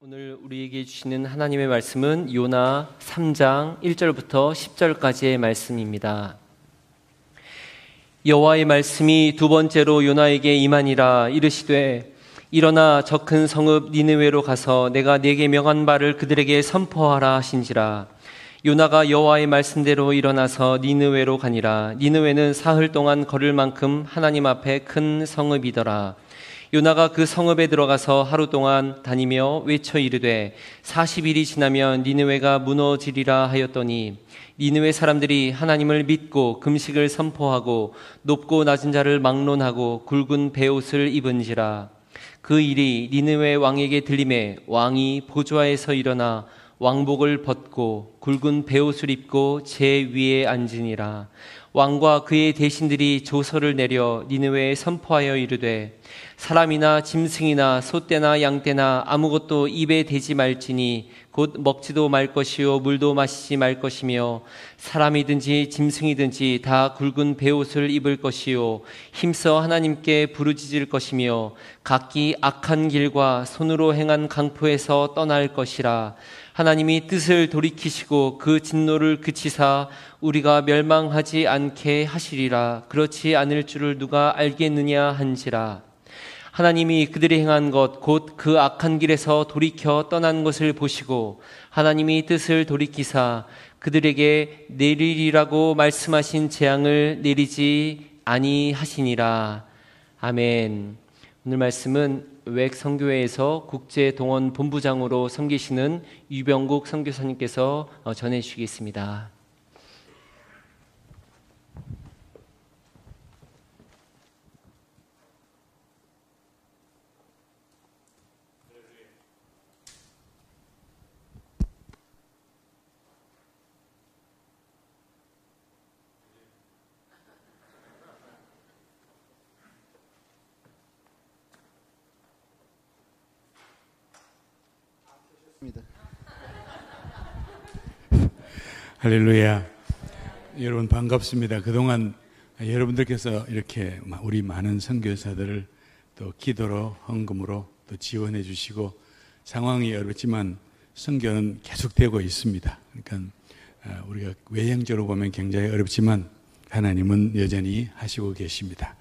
오늘 우리에게 주시는 하나님의 말씀은 요나 3장 1절부터 10절까지의 말씀입니다. 여호와의 말씀이 두 번째로 요나에게 임하니라 이르시되 일어나 저 큰 성읍 니느웨로 가서 내가 네게 명한 바를 그들에게 선포하라 하신지라. 요나가 여호와의 말씀대로 일어나서 니느웨로 가니라. 니느웨는 사흘 동안 걸을 만큼 하나님 앞에 큰 성읍이더라 요나가 그 성읍에 들어가서 하루 동안 다니며 외쳐 이르되 40일이 지나면 니느웨가 무너지리라 하였더니 니느웨 사람들이 하나님을 믿고 금식을 선포하고 높고 낮은 자를 막론하고 굵은 베옷을 입은지라. 그 일이 니느웨 왕에게 들림에 왕이 보좌에서 일어나 왕복을 벗고 굵은 베옷을 입고 제 위에 앉으니라. 왕과 그의 대신들이 조서를 내려 니느웨에 선포하여 이르되 사람이나 짐승이나 소떼나 양떼나 아무것도 입에 대지 말지니 곧 먹지도 말 것이요 물도 마시지 말 것이며 사람이든지 짐승이든지 다 굵은 베옷을 입을 것이요 힘써 하나님께 부르짖을 것이며 각기 악한 길과 손으로 행한 강포에서 떠날 것이라. 하나님이 뜻을 돌이키시고 그 진노를 그치사 우리가 멸망하지 않게 하시리라. 그렇지 않을 줄을 누가 알겠느냐 한지라 하나님이 그들이 행한 것 곧 그 악한 길에서 돌이켜 떠난 것을 보시고 하나님이 뜻을 돌이키사 그들에게 내리리라고 말씀하신 재앙을 내리지 아니하시니라 아멘. 오늘 말씀은 외 성교회에서 국제 동원 본부장으로 섬기시는 유병국 선교사님께서 어, 전해 주시겠습니다. 할렐루야. 여러분 반갑습니다. 그동안 여러분들께서 이렇게 우리 많은 선교사들을 또 기도로 헌금으로 또 지원해 주시고 상황이 어렵지만 선교는 계속되고 있습니다. 그러니까 아, 우리가 외형적으로 보면 굉장히 어렵지만 하나님은 여전히 하시고 계십니다.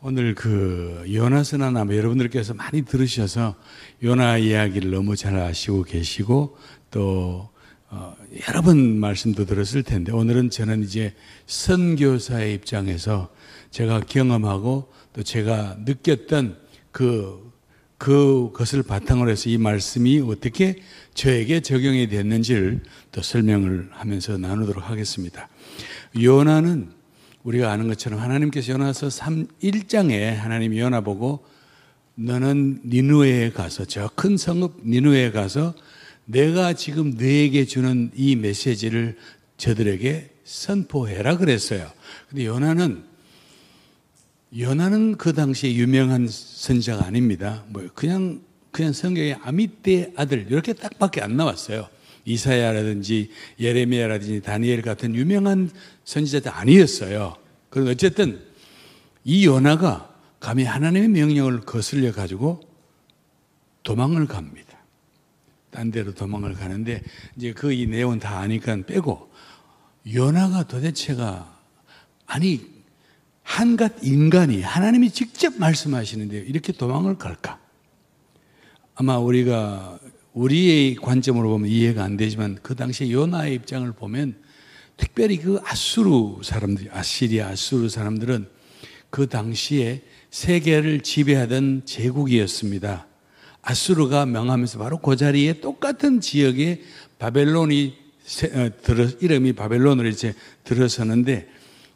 오늘 그 요나서나 아마 여러분들께서 많이 들으셔서 요나 이야기를 너무 잘 아시고 계시고 또 어, 여러 번 말씀도 들었을 텐데 오늘은 저는 이제 선교사의 입장에서 제가 경험하고 또 제가 느꼈던 그 그것을 바탕으로 해서 이 말씀이 어떻게 저에게 적용이 됐는지를 또 설명을 하면서 나누도록 하겠습니다. 요나는 우리가 아는 것처럼 하나님께서 요나서 3, 1장에 하나님이 요나 보고 너는 니누에 가서 저 큰 성읍 니누에 가서 내가 지금 너에게 주는 이 메시지를 저들에게 선포해라 그랬어요. 근데 요나는 요나는 그 당시에 유명한 선자가 아닙니다. 뭐 그냥 그냥 성경에 아미떼 아들 이렇게 딱밖에 안 나왔어요. 이사야라든지 예레미야라든지 다니엘 같은 유명한 선지자들 아니었어요. 그럼 어쨌든 이 요나가 감히 하나님의 명령을 거슬려 가지고 도망을 갑니다. 딴 데로 도망을 가는데 이제 그 이 내용은 다 아니까 빼고 요나가 도대체가 아니 한갓 인간이 하나님이 직접 말씀하시는데 이렇게 도망을 갈까? 아마 우리가 우리의 관점으로 보면 이해가 안 되지만 그 당시에 요나의 입장을 보면 특별히 그 아수르 사람들, 아시리아 아수르 사람들은 그 당시에 세계를 지배하던 제국이었습니다. 아수르가 명하면서 바로 그 자리에 똑같은 지역에 바벨론이 어, 이름이 바벨론으로 이제 들어서는데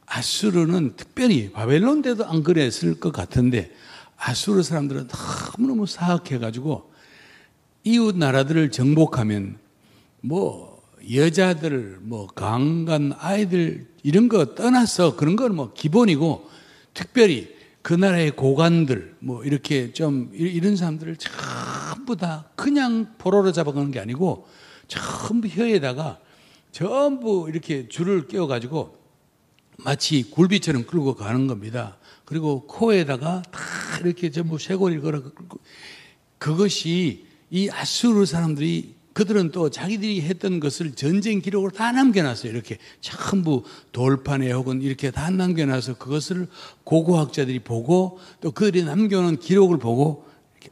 아수르는 특별히 바벨론 때도 안 그랬을 것 같은데 아수르 사람들은 너무너무 사악해가지고 이웃 나라들을 정복하면 뭐 여자들, 뭐 강간 아이들 이런 거 떠나서 그런 건 뭐 기본이고 특별히 그 나라의 고관들, 뭐 이렇게 좀 이런 사람들을 전부 다 그냥 포로로 잡아가는 게 아니고 전부 혀에다가 전부 이렇게 줄을 끼워 가지고 마치 굴비처럼 끌고 가는 겁니다. 그리고 코에다가 다 이렇게 전부 쇄골을 걸어 그것이 이 아수르 사람들이 그들은 또 자기들이 했던 것을 전쟁 기록으로 다 남겨놨어요. 이렇게 전부 돌판에 혹은 이렇게 다 남겨놔서 그것을 고고학자들이 보고 또 그들이 남겨놓은 기록을 보고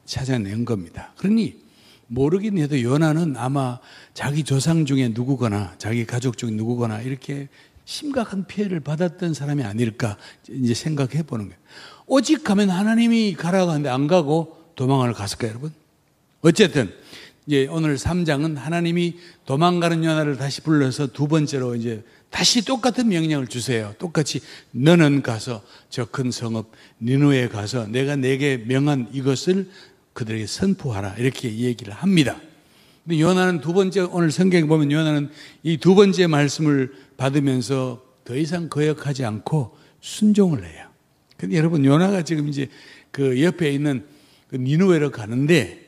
찾아낸 겁니다. 그러니 모르긴 해도 요나는 아마 자기 조상 중에 누구거나 자기 가족 중에 누구거나 이렇게 심각한 피해를 받았던 사람이 아닐까 이제 생각해 보는 거예요. 오직 가면 하나님이 가라고 하는데 안 가고 도망을 갔을까요, 여러분? 어쨌든 이제 오늘 3장은 하나님이 도망가는 요나를 다시 불러서 두 번째로 이제 다시 똑같은 명령을 주세요. 똑같이 너는 가서 저 큰 성읍 니누에 가서 내가 내게 명한 이것을 그들에게 선포하라 이렇게 얘기를 합니다. 근데 요나는 두 번째 오늘 성경에 보면 요나는 이 두 번째 말씀을 받으면서 더 이상 거역하지 않고 순종을 해요. 근데 여러분 요나가 지금 이제 그 옆에 있는 그 니누에로 가는데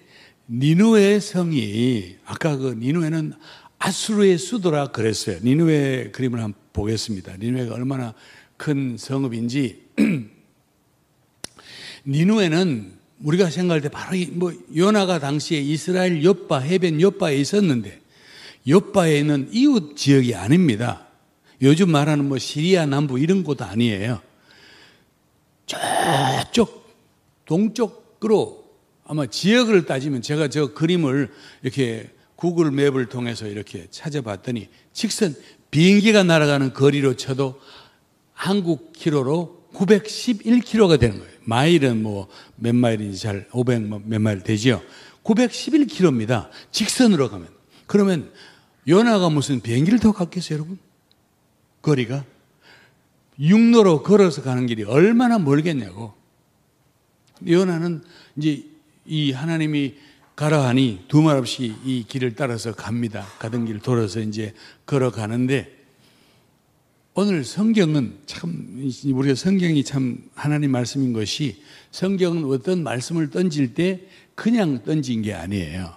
니누의 성이 아까 그 니누에는 아수르의 수도라 그랬어요. 니누의 그림을 한번 보겠습니다. 니누에가 얼마나 큰 성읍인지 니누에는 우리가 생각할 때 바로 뭐 요나가 당시에 이스라엘 옆바 해변 옆바에 있었는데 옆바에 있는 이웃 지역이 아닙니다. 요즘 말하는 뭐 시리아 남부 이런 곳 아니에요. 저쪽 동쪽으로 아마 지역을 따지면 제가 저 그림을 이렇게 구글 맵을 통해서 이렇게 찾아봤더니 직선 비행기가 날아가는 거리로 쳐도 한국 키로로 911km가 되는 거예요. 마일은 뭐 몇 마일인지 잘 500몇 뭐 마일 되지요. 911km입니다. 직선으로 가면. 그러면 연하가 무슨 비행기를 더 갔겠어요, 여러분? 거리가 육로로 걸어서 가는 길이 얼마나 멀겠냐고. 연하는 이제 이 하나님이 가라 하니 두말 없이 이 길을 따라서 갑니다. 가던 길 돌아서 이제 걸어가는데 오늘 성경은 참 우리가 성경이 참 하나님 말씀인 것이 성경은 어떤 말씀을 던질 때 그냥 던진 게 아니에요.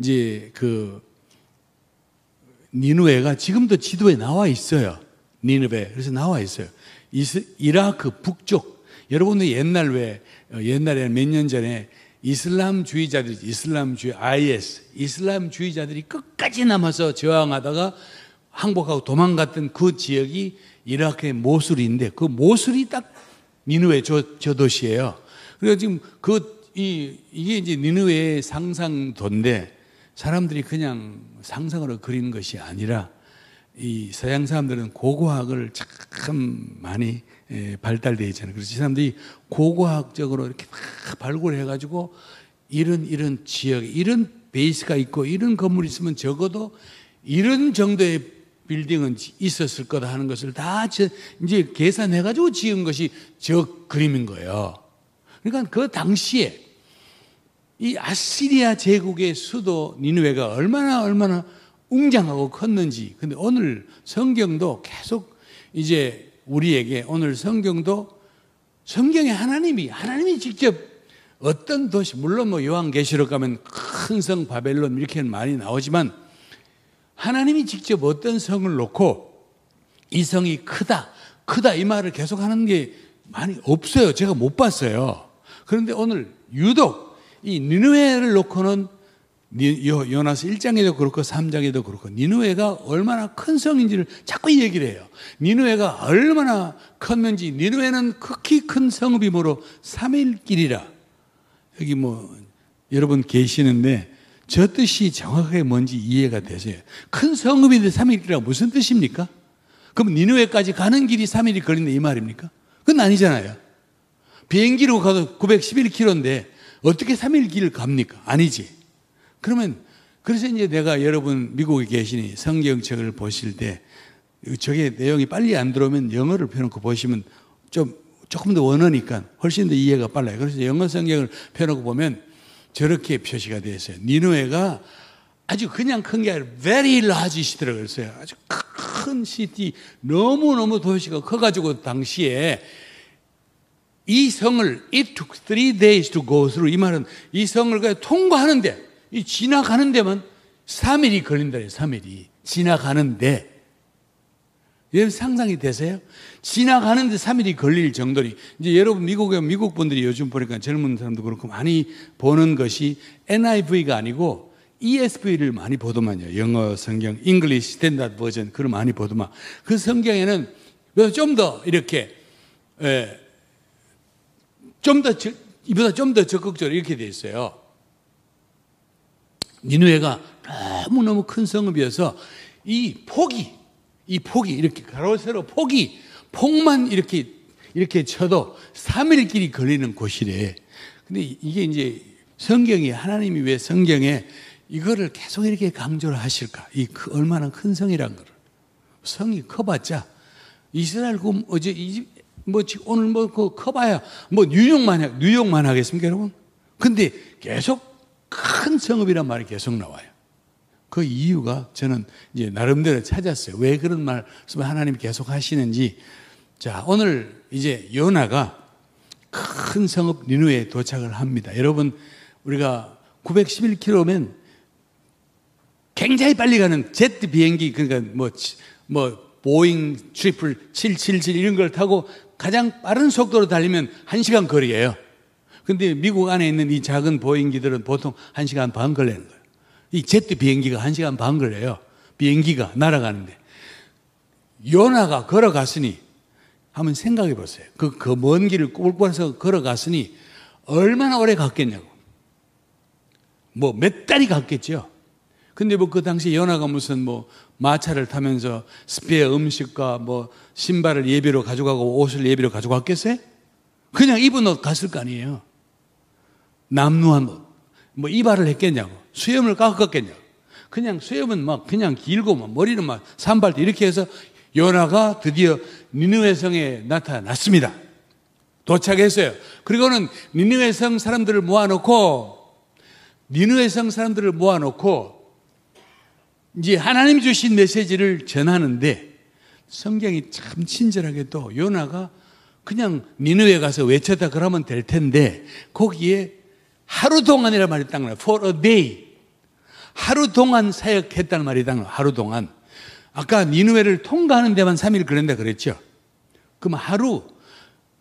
이제 그 니누에가 지금도 지도에 나와 있어요. 니누베 그래서 나와 있어요. 이스, 이라크 북쪽 여러분들 옛날 왜 어, 옛날에 몇 년 전에 이슬람주의자들이 이슬람주의 IS 이슬람주의자들이 끝까지 남아서 저항하다가 항복하고 도망갔던 그 지역이 이라크의 모술인데 그 모술이 딱 니누의 저, 저 도시예요. 그래서 지금 그 이, 이게 이제 니누의 상상도인데 사람들이 그냥 상상으로 그리는 것이 아니라 이 서양 사람들은 고고학을 참 많이 예, 발달되어 있잖아요. 그래서 이 사람들이 고고학적으로 이렇게 막 발굴해가지고 이런 이런 지역, 이런 베이스가 있고 이런 건물이 있으면 적어도 이런 정도의 빌딩은 있었을 거다 하는 것을 다 이제 계산해가지고 지은 것이 저 그림인 거예요. 그러니까 그 당시에 이 아시리아 제국의 수도 니누웨가 얼마나 얼마나 웅장하고 컸는지. 근데 오늘 성경도 계속 이제 우리에게 오늘 성경도 성경에 하나님이 하나님이 직접 어떤 도시 물론 뭐 요한계시록 가면 큰 성 바벨론 이렇게 많이 나오지만 하나님이 직접 어떤 성을 놓고 이 성이 크다 크다 이 말을 계속 하는 게 많이 없어요. 제가 못 봤어요. 그런데 오늘 유독 이 니누에를 놓고는 요나스 1장에도 그렇고 3장에도 그렇고 니누에가 얼마나 큰 성인지를 자꾸 얘기를 해요. 니누에가 얼마나 컸는지 니누에는 극히 큰 성읍이므로 3일 길이라. 여기 뭐 여러분 계시는데 저 뜻이 정확하게 뭔지 이해가 되세요. 큰 성읍인데 3일 길이가 무슨 뜻입니까? 그럼 니누에까지 가는 길이 3일이 걸린다 이 말입니까? 그건 아니잖아요. 비행기로 가도 911km인데 어떻게 3일 길을 갑니까? 아니지. 그러면 그래서 이제 내가 여러분 미국에 계시니 성경책을 보실 때 저게 내용이 빨리 안 들어오면 영어를 펴놓고 보시면 좀 조금 더 원어니까 훨씬 더 이해가 빨라요. 그래서 영어 성경을 펴놓고 보면 저렇게 표시가 되어 있어요. 니누에가 아주 그냥 큰 게 아니라 very large 시티라고 그랬어요. 아주 큰 시티, 너무너무 도시가 커가지고 당시에 이 성을 it took three days to go through 이 말은 이 성을 통과하는데 이 지나가는 데만 3일이 걸린다 3일이. 지나가는데. 여러분 상상이 되세요? 지나가는데 3일이 걸릴 정도니 이제 여러분 미국에 미국 분들이 요즘 보니까 젊은 사람도 그렇고 많이 보는 것이 NIV가 아니고 ESV를 많이 보더만요. 영어 성경, English Standard Version 그걸 많이 보더만. 그 성경에는 좀더 이렇게 예, 좀더 이보다 좀 더 적극적으로 이렇게 돼 있어요. 니누에가 너무너무 큰 성읍이어서 이 폭이 이 폭이 이렇게 가로 세로 폭이 폭만 이렇게 이렇게 쳐도 3일 길이 걸리는 곳이래. 근데 이게 이제 성경이 하나님이 왜 성경에 이거를 계속 이렇게 강조를 하실까? 이 얼마나 큰 성이란 거를. 성이 커봤자 이스라엘 그 어제 뭐 오늘 뭐그 커봐야 뭐 뉴욕만 해, 뉴욕만 하겠습니까, 여러분? 근데 계속 큰 성읍이란 말이 계속 나와요. 그 이유가 저는 이제 나름대로 찾았어요. 왜 그런 말씀을 하나님이 계속 하시는지. 자, 오늘 이제 요나가 큰 성읍 니느웨에 도착을 합니다. 여러분, 우리가 911km면 굉장히 빨리 가는 제트 비행기, 그러니까 뭐, 뭐, 보잉 triple 777 이런 걸 타고 가장 빠른 속도로 달리면 1시간 거리예요. 근데 미국 안에 있는 이 작은 보잉기들은 보통 1시간 반 걸리는 거예요. 이 제트 비행기가 1시간 반 걸려요. 비행기가 날아가는데. 요나가 걸어갔으니 한번 생각해 보세요. 그, 그 먼 길을 꼴꼴해서 걸어갔으니 얼마나 오래 갔겠냐고. 뭐 몇 달이 갔겠죠. 근데 뭐 그 당시 연하가 무슨 뭐 마차를 타면서 스페어 음식과 뭐 신발을 예비로 가져가고 옷을 예비로 가져갔겠어요? 그냥 입은 옷 갔을 거 아니에요. 남루한 옷. 뭐 이발을 했겠냐고. 수염을 깎았겠냐고. 그냥 수염은 막 그냥 길고 막 머리는 막 산발도 이렇게 해서 요나가 드디어 니느웨 성에 나타났습니다. 도착했어요. 그리고는 니느웨 성 사람들을 모아놓고 니느웨 성 사람들을 모아놓고 이제 하나님 주신 메시지를 전하는데 성경이 참 친절하게 도 요나가 그냥 니느웨 가서 외쳤다 그러면 될 텐데 거기에 하루 동안이라 말이 딱 나와요. For a day. 하루 동안 사역했다는 말이 딱 나와요. 하루 동안. 아까 니느웨를 통과하는 데만 3일 그런다 그랬죠. 그럼 하루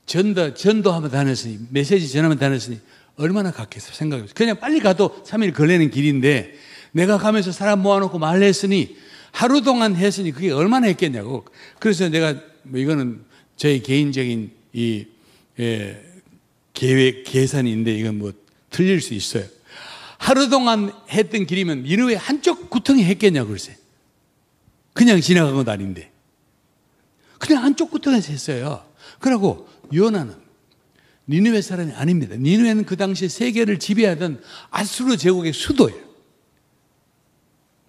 전도, 전도하면 다녔으니, 메시지 전하면 다녔으니, 얼마나 갔겠어, 생각해보세요. 그냥 빨리 가도 3일 걸리는 길인데, 내가 가면서 사람 모아놓고 말했으니 하루 동안 했으니 그게 얼마나 했겠냐고. 그래서 내가 뭐 이거는 저희 개인적인 이 예, 계획 계산인데 이건 뭐 틀릴 수 있어요. 하루 동안 했던 길이면 니누의 한쪽 구덩이 했겠냐고 그러세요. 그냥 지나간 건 아닌데. 그냥 한쪽 구덩이에서 했어요. 그러고 요나는 니누의 사람이 아닙니다. 니누에는 그 당시 세계를 지배하던 아수르 제국의 수도예요.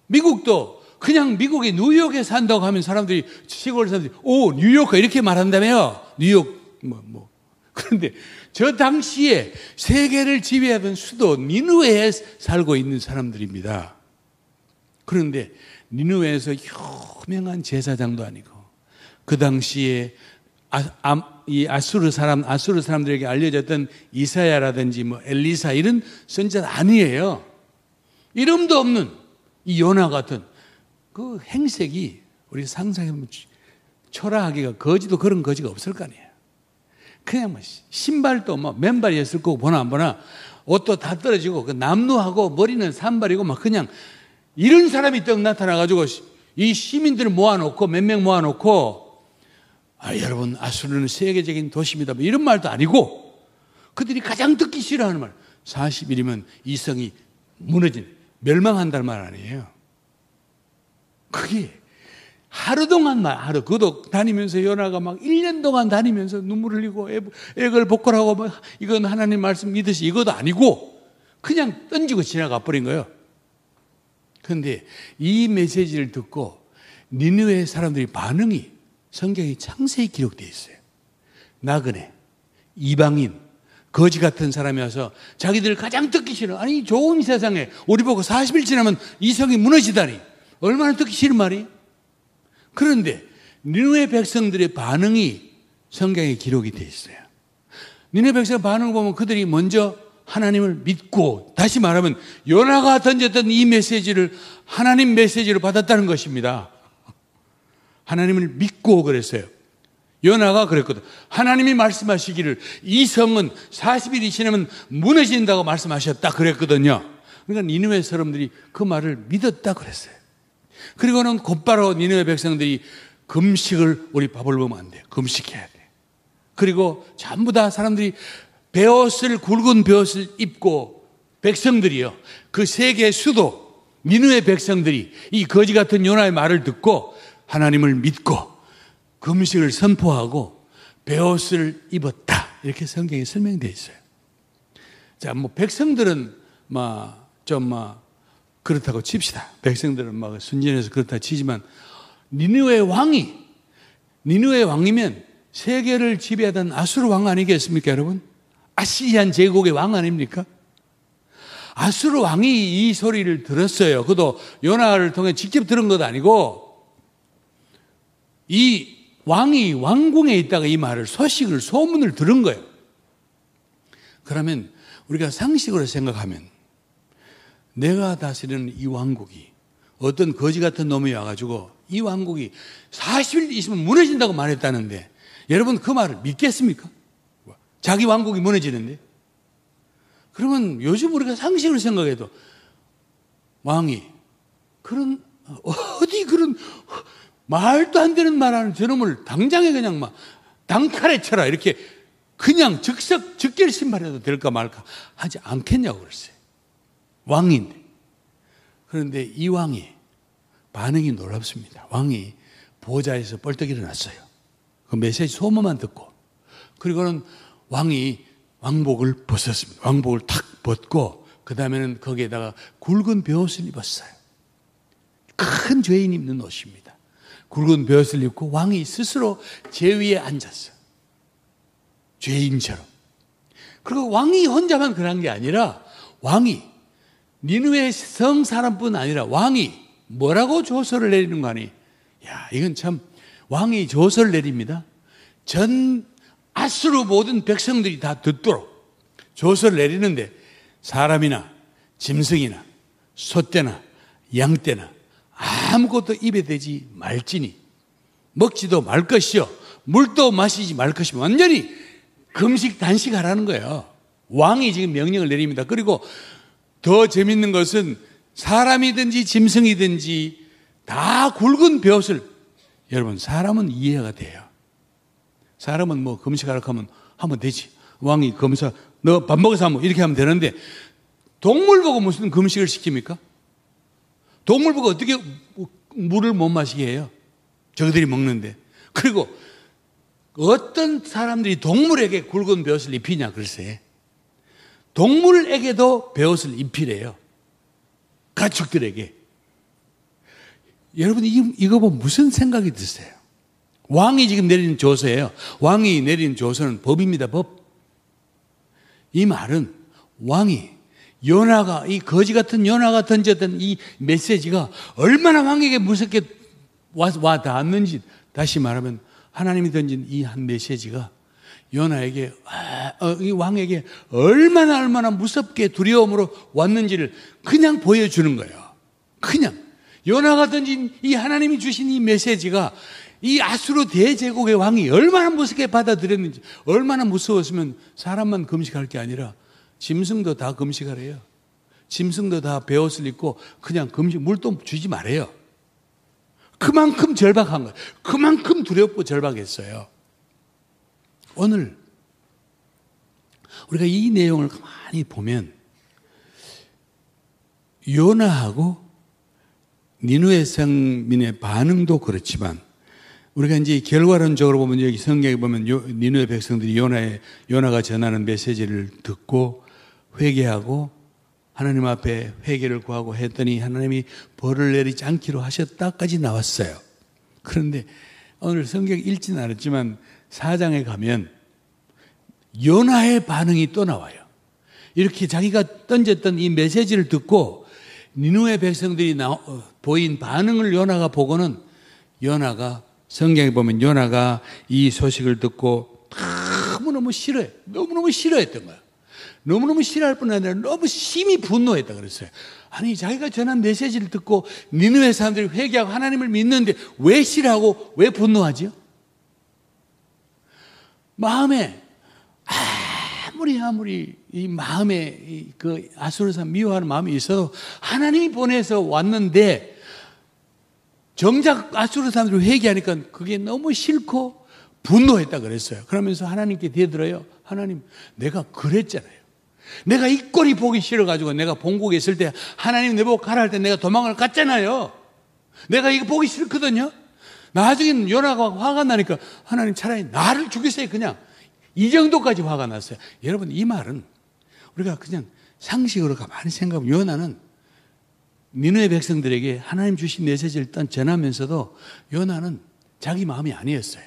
미국도 그냥 미국이 뉴욕에 산다고 하면 사람들이 시골 사람들이 오 뉴욕 이렇게 말한다며요. 뉴욕 뭐 뭐. 그런데 저 당시에 세계를 지배하던 수도 니누에에 살고 있는 사람들입니다. 그런데 니누에에서 유명한 제사장도 아니고 그 당시에 아, 아, 이 아수르 사람 아수르 사람들에게 알려졌던 이사야라든지 뭐 엘리사 이런 선자 아니에요. 이름도 없는 이 요나 같은 그 행색이 우리 상상해보면 초라하기가 거지도 그런 거지가 없을 거 아니에요. 그냥 뭐 신발도 뭐 맨발이었을 거고 보나 안 보나 옷도 다 떨어지고 그 남루하고 머리는 산발이고 막 그냥 이런 사람이 떡 나타나가지고 이 시민들을 모아놓고 몇 명 모아놓고 아, 여러분 아수르는 세계적인 도시입니다. 뭐 이런 말도 아니고 그들이 가장 듣기 싫어하는 말 40일이면 이 성이 무너진 멸망한다는 말 아니에요. 그게 하루 동안만 하루 그도 다니면서 연하가 막 1년 동안 다니면서 눈물 흘리고 애걸 복걸하고 막 이건 하나님 말씀 믿듯이 이것도 아니고 그냥 던지고 지나가 버린 거예요. 그런데 이 메시지를 듣고 니느웨 사람들이 반응이 성경에 창세히 기록되어 있어요. 나그네, 이방인, 거지 같은 사람이 와서 자기들 가장 듣기 싫어. 아니, 좋은 세상에 우리 보고 40일 지나면 이성이 무너지다니. 얼마나 듣기 싫은 말이? 그런데 니누의 백성들의 반응이 성경에 기록이 되어 있어요. 니누의 백성 반응을 보면 그들이 먼저 하나님을 믿고 다시 말하면 요나가 던졌던 이 메시지를 하나님 메시지로 받았다는 것입니다. 하나님을 믿고 그랬어요. 요나가 그랬거든. 하나님이 말씀하시기를 이 성은 40일이 지나면 무너진다고 말씀하셨다 그랬거든요. 그러니까 니느웨 사람들이 그 말을 믿었다 그랬어요. 그리고는 곧바로 니느웨 백성들이 금식을 우리 밥을 보면 안 돼. 금식해야 돼. 그리고 전부 다 사람들이 베옷을 굵은 베옷을 입고 백성들이요. 그 세계 수도 니느웨 백성들이 이 거지 같은 요나의 말을 듣고 하나님을 믿고 금식을 선포하고 베옷을 입었다. 이렇게 성경에 설명되어 있어요. 자, 뭐 백성들은 막좀막 그렇다고 칩시다. 백성들은 막 순진해서 그렇다 치지만 니누의 왕이 니누의 왕이면 세계를 지배하던 아수르 왕 아니겠습니까, 여러분? 아시리안 제국의 왕 아닙니까? 아수르 왕이 이 소리를 들었어요. 그도 요나를 통해 직접 들은 것도 아니고 이 왕이 왕궁에 있다가 이 말을 소식을 소문을 들은 거예요. 그러면 우리가 상식으로 생각하면 내가 다스리는 이 왕국이 어떤 거지 같은 놈이 와가지고 이 왕국이 40일 있으면 무너진다고 말했다는데 여러분 그 말을 믿겠습니까? 자기 왕국이 무너지는데? 그러면 요즘 우리가 상식으로 생각해도 왕이 그런 어디 그런 말도 안 되는 말하는 저놈을 당장에 그냥 막 당칼에 쳐라 이렇게 그냥 즉석 즉결 신발해도 될까 말까 하지 않겠냐고 그랬어요. 왕인데. 그런데 이 왕이 반응이 놀랍습니다. 왕이 보좌에서 벌떡 일어났어요. 그 메시지 소문만 듣고 그리고는 왕이 왕복을 벗었습니다. 왕복을 탁 벗고 그 다음에는 거기에다가 굵은 베옷을 입었어요. 큰 죄인 입는 옷입니다. 굵은 벼슬 입고 왕이 스스로 제 위에 앉았어. 죄인처럼. 그리고 왕이 혼자만 그런 게 아니라 왕이 니누의 성 사람뿐 아니라 왕이 뭐라고 조서를 내리는 거 아니? 야, 이건 참 왕이 조서를 내립니다. 전 아수르 모든 백성들이 다 듣도록 조서를 내리는데 사람이나 짐승이나 소떼나 양떼나 아무것도 입에 대지 말지니 먹지도 말 것이요 물도 마시지 말 것이며 완전히 금식 단식하라는 거예요. 왕이 지금 명령을 내립니다. 그리고 더 재밌는 것은 사람이든지 짐승이든지 다 굵은 벼슬 여러분 사람은 이해가 돼요. 사람은 뭐 금식하라고 하면 하면 되지. 왕이 검사 너 밥 먹어서 하면 이렇게 하면 되는데 동물 보고 무슨 금식을 시킵니까? 동물 보고 어떻게 물을 못 마시게 해요? 저들이 먹는데. 그리고 어떤 사람들이 동물에게 굵은 벼옷을 입히냐, 글쎄. 동물에게도 벼옷을 입히래요. 가축들에게. 여러분, 이거 보면 무슨 생각이 드세요? 왕이 지금 내리는 조서예요. 왕이 내리는 조서는 법입니다, 법. 이 말은 왕이 요나가 이 거지 같은 요나가 던졌던 이 메시지가 얼마나 왕에게 무섭게 와, 와 닿았는지 다시 말하면 하나님이 던진 이 한 메시지가 요나에게 아, 어, 이 왕에게 얼마나 얼마나 무섭게 두려움으로 왔는지를 그냥 보여주는 거예요. 그냥 요나가 던진 이 하나님이 주신 이 메시지가 이 아수르 대제국의 왕이 얼마나 무섭게 받아들였는지 얼마나 무서웠으면 사람만 금식할 게 아니라 짐승도 다 금식하래요. 짐승도 다 베옷을 입고 그냥 금식, 물도 주지 말아요. 그만큼 절박한 거예요. 그만큼 두렵고 절박했어요. 오늘 우리가 이 내용을 가만히 보면 요나하고 니누의 성민의 반응도 그렇지만 우리가 이제 결과론적으로 보면 여기 성경에 보면 니누의 백성들이 요나의 요나가 전하는 메시지를 듣고 회개하고 하나님 앞에 회개를 구하고 했더니 하나님이 벌을 내리지 않기로 하셨다까지 나왔어요. 그런데 오늘 성경 읽지는 않았지만 사장에 가면 요나의 반응이 또 나와요. 이렇게 자기가 던졌던 이 메시지를 듣고 니누의 백성들이 나, 어, 보인 반응을 요나가 보고는 요나가 성경에 보면 요나가 이 소식을 듣고 너무너무 싫어해. 너무너무 싫어했던 거야. 너무너무 싫어할 뿐 아니라 너무 심히 분노했다 그랬어요. 아니 자기가 전한 메시지를 듣고 니느웨 사람들이 회개하고 하나님을 믿는데 왜 싫어하고 왜 분노하지요? 마음에 아무리 아무리 이 마음에 그 아수르 사람 미워하는 마음이 있어도 하나님이 보내서 왔는데 정작 아수르 사람들이 회개하니까 그게 너무 싫고 분노했다 그랬어요. 그러면서 하나님께 대들어요. 하나님, 내가 그랬잖아요. 내가 이 꼴이 보기 싫어가지고 내가 본국에 있을 때 하나님 내보고 가라 할 때 내가 도망을 갔잖아요. 내가 이거 보기 싫거든요. 나중에는 요나가 화가 나니까 하나님 차라리 나를 죽이세요. 그냥 이 정도까지 화가 났어요. 여러분 이 말은 우리가 그냥 상식으로 가만히 생각하면 요나는 니누의 백성들에게 하나님 주신 메시지를 일단 전하면서도 요나는 자기 마음이 아니었어요.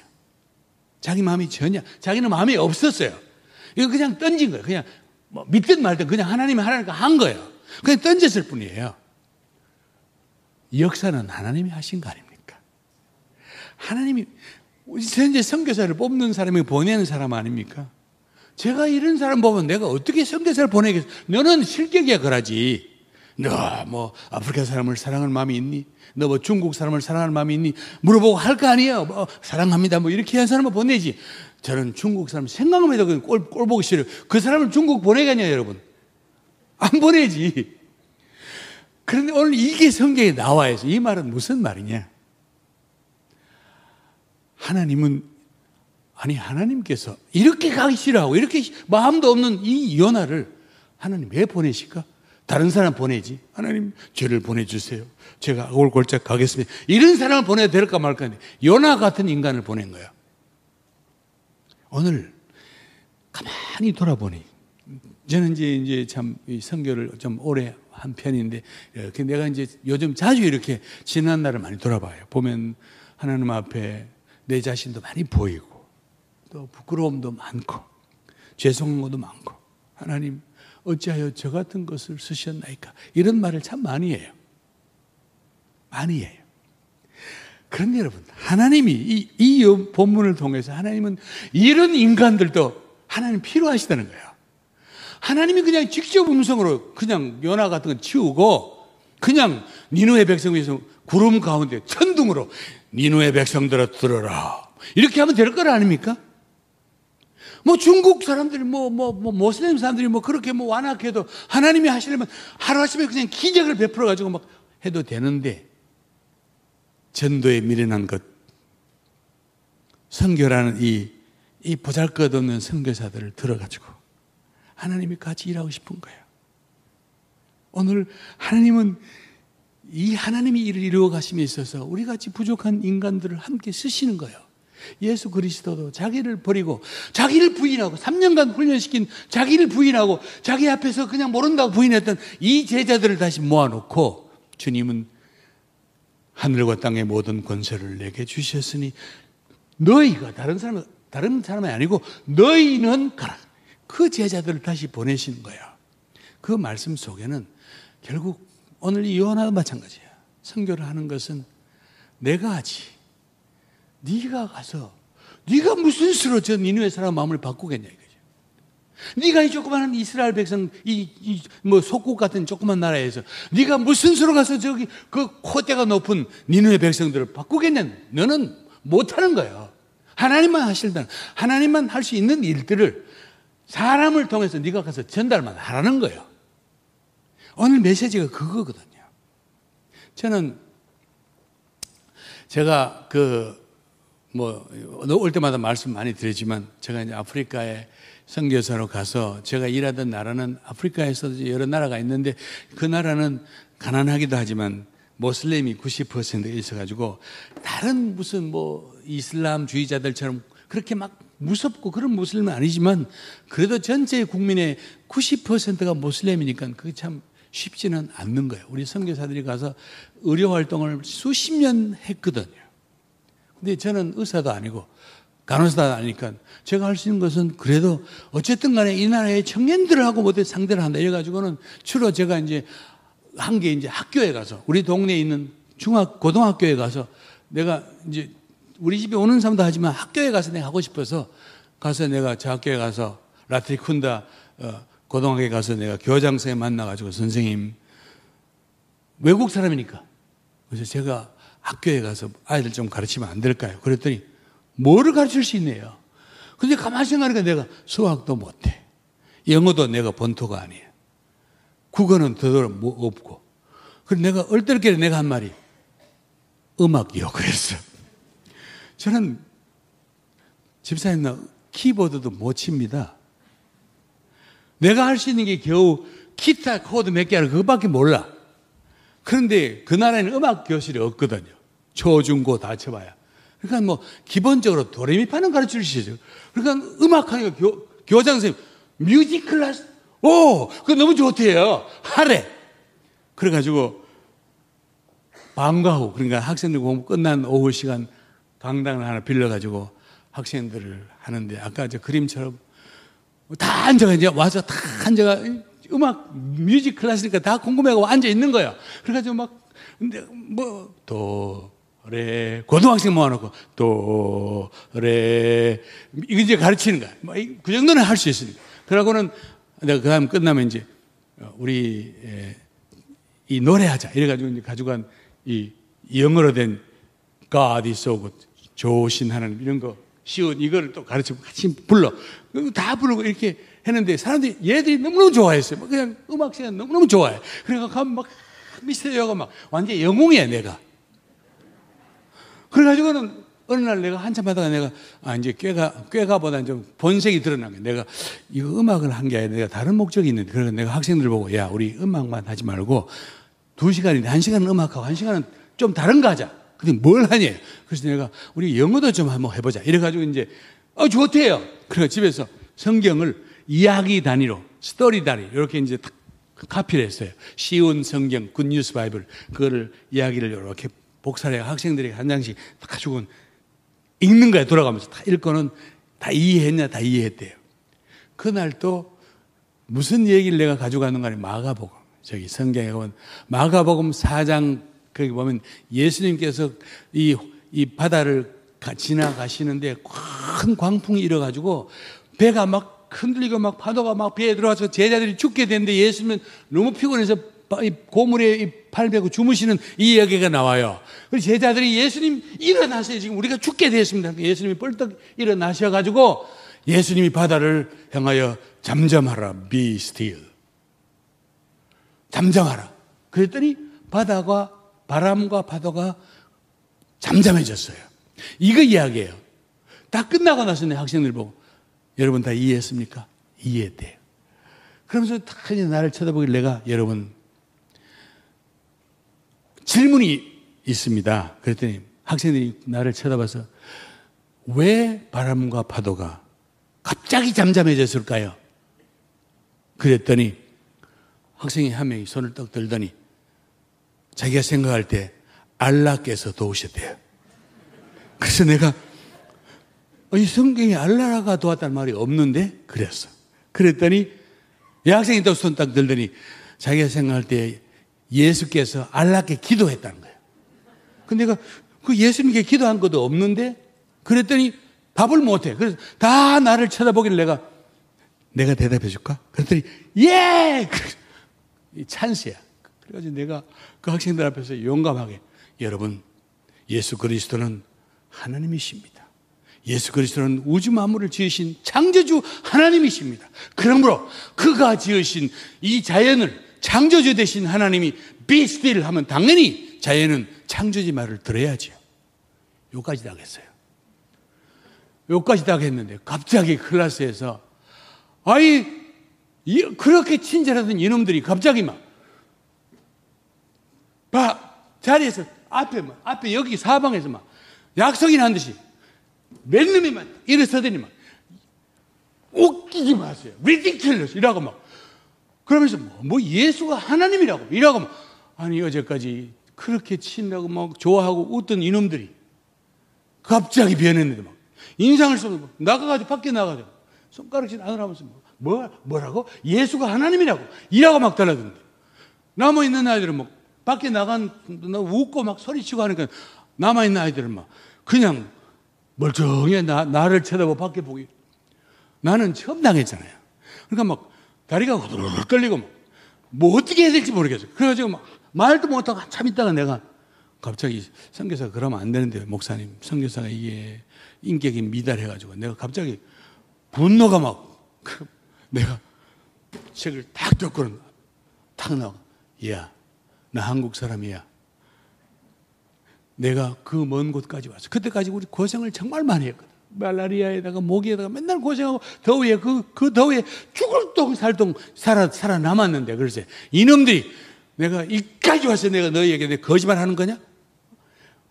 자기 마음이 전혀 자기는 마음이 없었어요. 이거 그냥 던진 거예요. 그냥 뭐 믿든 말든 그냥 하나님이 하라니까 한 거예요. 그냥 던졌을 뿐이에요. 역사는 하나님이 하신 거 아닙니까? 하나님이 현재 선교사를 뽑는 사람이 보내는 사람 아닙니까? 제가 이런 사람 보면 내가 어떻게 선교사를 보내겠어? 너는 실격이야 그러지. 너 뭐 아프리카 사람을 사랑할 마음이 있니? 너 뭐 중국 사람을 사랑할 마음이 있니? 물어보고 할 거 아니에요. 뭐 사랑합니다. 뭐 이렇게 한 사람을 보내지. 저는 중국 사람 생각만 해도 꼴, 꼴 보기 싫어요. 그 사람을 중국 보내겠냐, 여러분? 안 보내지. 그런데 오늘 이게 성경에 나와 있어. 이 말은 무슨 말이냐? 하나님은 아니 하나님께서 이렇게 가기 싫어하고 이렇게 마음도 없는 이 연하를 하나님 왜 보내실까? 다른 사람 보내지. 하나님 죄를 보내주세요. 제가 골골짝 가겠습니다. 이런 사람을 보내야 될까 말까. 연하 같은 인간을 보낸 거야. 오늘 가만히 돌아보니 저는 이제 이제 참 성교를 좀 오래 한 편인데 내가 이제 요즘 자주 이렇게 지난 날을 많이 돌아봐요. 보면 하나님 앞에 내 자신도 많이 보이고 또 부끄러움도 많고 죄송한 것도 많고 하나님 어찌하여 저 같은 것을 쓰셨나이까 이런 말을 참 많이 해요. 많이 해요. 그런데 여러분, 하나님이 이, 이 본문을 통해서 하나님은 이런 인간들도 하나님 필요하시다는 거예요. 하나님이 그냥 직접 음성으로 그냥 연화 같은 거 치우고 그냥 니누의 백성 위해서 구름 가운데 천둥으로 니누의 백성들아 들어라. 이렇게 하면 될 거 아닙니까? 뭐 중국 사람들이 뭐, 뭐, 뭐, 모슬렘 사람들이 뭐 그렇게 뭐 완악해도 하나님이 하시려면 하루아침에 그냥 기적을 베풀어가지고 막 해도 되는데 전도에 미련한 것, 선교라는 이, 이 보잘 것 없는 선교사들을 들어가지고 하나님이 같이 일하고 싶은 거예요. 오늘 하나님은 이 하나님이 일을 이루어 가심에 있어서 우리 같이 부족한 인간들을 함께 쓰시는 거예요. 예수 그리스도도 자기를 버리고 자기를 부인하고 3년간 훈련시킨 자기를 부인하고 자기 앞에서 그냥 모른다고 부인했던 이 제자들을 다시 모아놓고 주님은 하늘과 땅의 모든 권세를 내게 주셨으니 너희가 다른 사람 다른 사람이 아니고 너희는 가라. 그 제자들을 다시 보내시는 거야. 그 말씀 속에는 결국 오늘 이 요한하고 마찬가지야. 선교를 하는 것은 내가 하지. 네가 가서 네가 무슨 수로 저 니누의 사람 마음을 바꾸겠냐 이거죠. 네가 이 조그마한 이스라엘 백성 이뭐 속국 같은 조그만 나라에서 네가 무슨 수로 가서 저기 그 콧대가 높은 니누의 백성들을 바꾸겠냐? 너는 못하는 거예요. 하나님만 하실다. 하나님만 할 수 있는 일들을 사람을 통해서 네가 가서 전달만 하라는 거예요. 오늘 메시지가 그거거든요. 저는 제가 그 뭐 올 때마다 말씀 많이 드리지만 제가 이제 아프리카에 선교사로 가서 제가 일하던 나라는 아프리카에서 여러 나라가 있는데 그 나라는 가난하기도 하지만 모슬렘이 90% 있어가지고 다른 무슨 뭐 이슬람주의자들처럼 그렇게 막 무섭고 그런 모슬렘은 아니지만 그래도 전체 국민의 90%가 모슬렘이니까 그게 참 쉽지는 않는 거예요. 우리 선교사들이 가서 의료 활동을 수십 년 했거든요. 근데 저는 의사도 아니고 간호사도 아니니까 제가 할 수 있는 것은 그래도 어쨌든 간에 이 나라의 청년들하고 모두 상대를 한다. 이래가지고는 주로 제가 이제 한 게 이제 학교에 가서 우리 동네에 있는 중학, 고등학교에 가서 내가 이제 우리 집에 오는 사람도 하지만 학교에 가서 내가 하고 싶어서 가서 내가 저 학교에 가서 라트리쿤다 어, 고등학교에 가서 내가 교장선생 만나가지고 선생님 외국 사람이니까 그래서 제가 학교에 가서 아이들 좀 가르치면 안 될까요? 그랬더니 뭐를 가르칠 수 있네요. 근데 가만히 생각하니까 내가 수학도 못해. 영어도 내가 본토가 아니에요. 국어는 더더러 뭐 없고. 그래서 내가 얼떨결에 내가 한 말이 음악이요. 그랬어. 저는 집사님 나 키보드도 못 칩니다. 내가 할 수 있는 게 겨우 기타 코드 몇개 알아. 그것밖에 몰라. 그런데 그 나라에는 음악 교실이 없거든요. 초, 중, 고 다 쳐봐야. 그러니까 뭐 기본적으로 도레미파는 가르쳐 주시죠. 그러니까 음악하니까 교, 교장 선생님 music class 오 그거 너무 좋대요. 하래. 그래가지고 방과 후 그러니까 학생들 공부 끝난 오후 시간 강당을 하나 빌려가지고 학생들을 하는데 아까 저 그림처럼 다 앉아가 이제 와서 다 앉아가 음악 music class니까 다 궁금해하고 앉아 있는 거야. 그래가지고 막 근데 뭐 도 레 고등학생 모아놓고 도레 이거 이제 가르치는 거야. 뭐그 정도는 할 수 있으니까. 그러고는 내가 그 다음 끝나면 이제 우리 이 노래하자 이래가지고 이제 가져간 이 영어로 된 God is so good 하나님 이런 거 쉬운 이거를 또 가르치고 같이 불러 다 부르고 이렇게 했는데 사람들이 얘들이 너무너무 좋아했어요. 뭐 그냥 음악 시간 너무너무 좋아해. 그러니까 가면 막 미스터리가 막 완전 영웅이야 내가. 그래가지고는 어느 날 내가 한참 하다가 내가 아 이제 꾀가 꾀가보다는 좀 본색이 드러난 거야. 내가 이거 음악을 한 게 아니라 내가 다른 목적이 있는데 그래서 내가 학생들 보고 야 우리 음악만 하지 말고 두 시간인데 한 시간은 음악하고 한 시간은 좀 다른 거 하자. 근데 뭘 하냐? 그래서 내가 우리 영어도 좀 한번 해보자. 이래가지고 이제 어 좋대요. 그래서 집에서 성경을 이야기 단위로 스토리 단위 이렇게 이제 딱 카피를 했어요. 쉬운 성경 Good News Bible 그거를 이야기를 이렇게 복사해 학생들에게 한 장씩 가지고 읽는 거야 돌아가면서 다 읽고는 다 이해했냐 다 이해했대요. 그날 또 무슨 얘기를 내가 가져가는 거니 마가복음 저기 성경에 보면 마가복음 4장 거기 보면 예수님께서 이, 이 바다를 지나가시는데 큰 광풍이 일어가지고 배가 막 흔들리고 막 파도가 막 배에 들어와서 제자들이 죽게 되는데 예수님은 너무 피곤해서 고물에 팔 베고 주무시는 이 이야기가 나와요. 그래서 제자들이 예수님 일어나세요. 지금 우리가 죽게 되었습니다. 예수님이 벌떡 일어나셔가지고 예수님이 바다를 향하여 잠잠하라. Be still. 잠잠하라. 그랬더니 바다가 바람과 파도가 잠잠해졌어요. 이거 이야기예요. 다 끝나고 나서 내 학생들 보고 여러분 다 이해했습니까? 이해했대요. 그러면서 다 나를 쳐다보길 내가 여러분 질문이 있습니다. 그랬더니 학생들이 나를 쳐다봐서 왜 바람과 파도가 갑자기 잠잠해졌을까요? 그랬더니 학생이 한 명이 손을 떡 들더니 자기가 생각할 때 알라께서 도우셨대요. 그래서 내가 이 성경에 알라가 도왔다는 말이 없는데 그랬어. 그랬더니 이 학생이 또 손 딱 들더니 자기가 생각할 때 예수께서 알라께 기도했다는 거예요. 근데 내가 그 예수님께 기도한 것도 없는데 그랬더니 답을 못해. 그래서 다 나를 쳐다보기를 내가 내가 대답해 줄까? 그랬더니 예! 이 찬스야. 그래가지고 내가 그 학생들 앞에서 용감하게 여러분 예수 그리스도는 하나님이십니다. 예수 그리스도는 우주 만물을 지으신 창조주 하나님이십니다. 그러므로 그가 지으신 이 자연을 창조주 되신 하나님이 still 하면 당연히 자연은 창조지 말을 들어야죠. 요까지 다 했어요. 요까지 다 했는데 갑자기 클래스에서 아이 그렇게 친절하던 이놈들이 갑자기 막 봐, 자리에서 앞에 막 앞에 여기 사방에서 막 약속이나 한 듯이 몇 놈이 막 일어서더니 막 웃기지 마세요. ridiculous 이라고 막. 그러면서 뭐, 뭐 예수가 하나님이라고 이라고 막. 아니 어제까지 그렇게 친다고 막 좋아하고 웃던 이놈들이 갑자기 변했는데 막. 인상을 쓰고 나가가지고 밖에 나가서 손가락질 안 하면서 뭐 뭐라고? 예수가 하나님이라고. 이라고 막 달라든데. 남아 있는 아이들은 막 밖에 나간 웃고 막 소리치고 하니까 남아 있는 아이들은 막 그냥 멀쩡히 나, 나를 쳐다보고 밖에 보기 나는 처음 당했잖아요. 그러니까 막 다리가 후들후들 끌리고 뭐 어떻게 해야 될지 모르겠어요. 그래가지고 막 말도 못하고 한참 있다가 내가 갑자기 선교사가 그러면 안 되는데 목사님 선교사가 이게 인격이 미달해가지고 내가 갑자기 분노가 막 내가 책을 딱 덮고는 탁 나와 야, 나 한국 사람이야. 내가 그 먼 곳까지 왔어. 그때까지 우리 고생을 정말 많이 했거든. 말라리아에다가 모기에다가 맨날 고생하고 더위에 그, 그 더위에 죽을 똥 살똥 살아, 살아남았는데 그래서 이놈들이 내가 이까지 와서 내가 너희에게 내 거짓말 하는 거냐?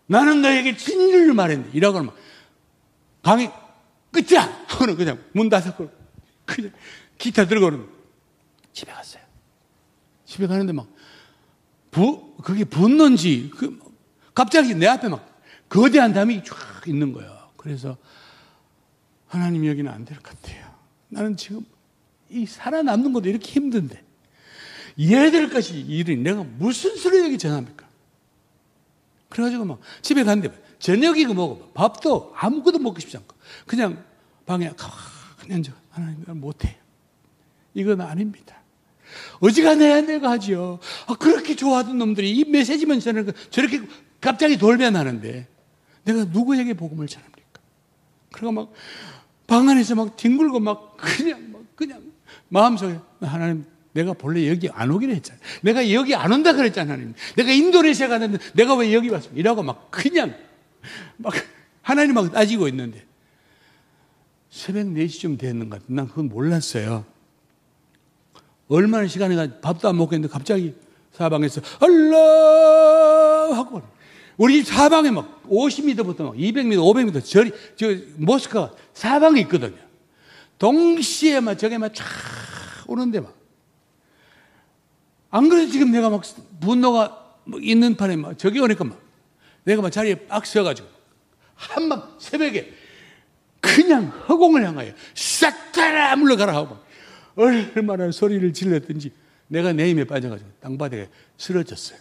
나는 너에게 진리를 말했는데 이라고 하면 강의 끝이야! 하고는 그냥 문 닫았고 그냥 기타 들고는 집에 갔어요. 집에 가는데 막 부, 그게 분노인지 그 갑자기 내 앞에 막 거대한 담이 쫙 있는 거야. 그래서 하나님 여기는 안 될 것 같아요. 나는 지금 이 살아남는 것도 이렇게 힘든데 얘들까지 일이 내가 무슨 소리 여기 전합니까? 그래가지고 막 집에 갔는데 저녁이고 뭐고 밥도 아무것도 먹고 싶지 않고 그냥 방에 가만히 앉아 하나님 나 못해요. 이건 아닙니다. 어지간해야 내가 하지요. 아, 그렇게 좋아하던 놈들이 이 메시지만 전하는 저렇게 갑자기 돌변하는데 내가 누구에게 복음을 전합니까? 그러고 막 방 안에서 막 뒹굴고 막 그냥 막 그냥 마음속에 하나님 내가 본래 여기 안 오기로 했잖아. 내가 여기 안 온다 그랬잖아. 하나님. 내가 인도네시아 갔는데 내가 왜 여기 왔어? 이라고 막 그냥 막 하나님하고 따지고 있는데 새벽 4시쯤 됐는 것 같아. 난 그건 몰랐어요. 얼마나 시간이 가 밥도 안 먹고 있는데 갑자기 사방에서 알라 하고 우리 집 사방에 막 50m부터 막 200m, 500m 저리 저 모스크가 사방에 있거든요. 동시에 막 저게 막쫙 오는데 막. 안 그래도 지금 내가 막 분노가 있는 판에 막 저기 오니까 막 내가 막 자리에 빡 서가지고 한밤 새벽에 그냥 허공을 향하여 싹 가라 물러가라 하고 얼마나 소리를 질렀든지 내가 내 힘에 빠져가지고 땅바닥에 쓰러졌어요.